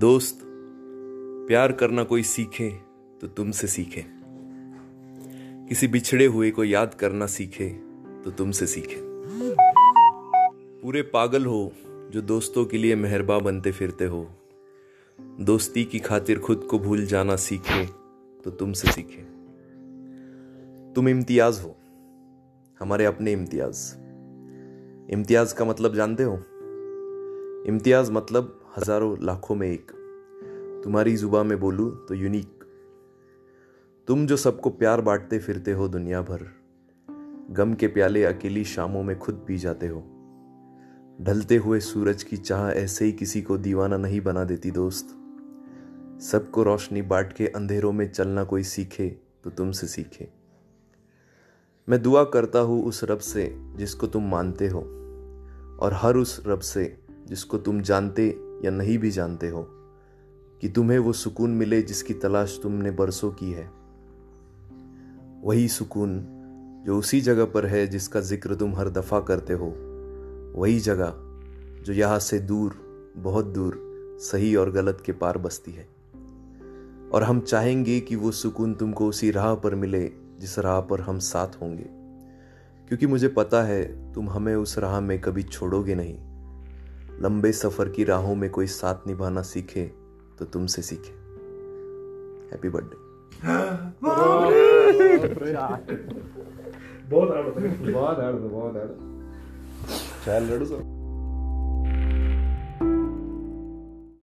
دوست، پیار کرنا کوئی سیکھے تو تم سے سیکھے۔ کسی بچھڑے ہوئے کو یاد کرنا سیکھے تو تم سے سیکھے۔ پورے پاگل ہو جو دوستوں کے لیے مہرباں بنتے پھرتے ہو۔ دوستی کی خاطر خود کو بھول جانا سیکھے تو تم سے سیکھے۔ تم امتیاز ہو، ہمارے اپنے امتیاز۔ امتیاز کا مطلب جانتے ہو؟ امتیاز مطلب ہزاروں لاکھوں میں ایک۔ تمہاری زباں میں بولوں تو یونیک۔ تم جو سب کو پیار بانٹتے پھرتے ہو دنیا بھر، غم کے پیالے اکیلی شاموں میں خود پی جاتے ہو۔ ڈھلتے ہوئے سورج کی چاہ ایسے ہی کسی کو دیوانہ نہیں بنا دیتی دوست۔ سب کو روشنی بانٹ کے اندھیروں میں چلنا کوئی سیکھے تو تم سے سیکھے۔ میں دعا کرتا ہوں اس رب سے جس کو تم مانتے ہو، اور ہر اس رب سے جس کو تم جانتے یا نہیں بھی جانتے ہو، کہ تمہیں وہ سکون ملے جس کی تلاش تم نے برسوں کی ہے۔ وہی سکون جو اسی جگہ پر ہے جس کا ذکر تم ہر دفعہ کرتے ہو۔ وہی جگہ جو یہاں سے دور، بہت دور، صحیح اور غلط کے پار بستی ہے۔ اور ہم چاہیں گے کہ وہ سکون تم کو اسی راہ پر ملے جس راہ پر ہم ساتھ ہوں گے۔ کیونکہ مجھے پتا ہے تم ہمیں اس راہ میں کبھی چھوڑو گے نہیں۔ لمبے سفر کی راہوں میں کوئی ساتھ نبھانا سیکھے تو تم سے سیکھے۔ ہیپی برتھ ڈے بہت بہت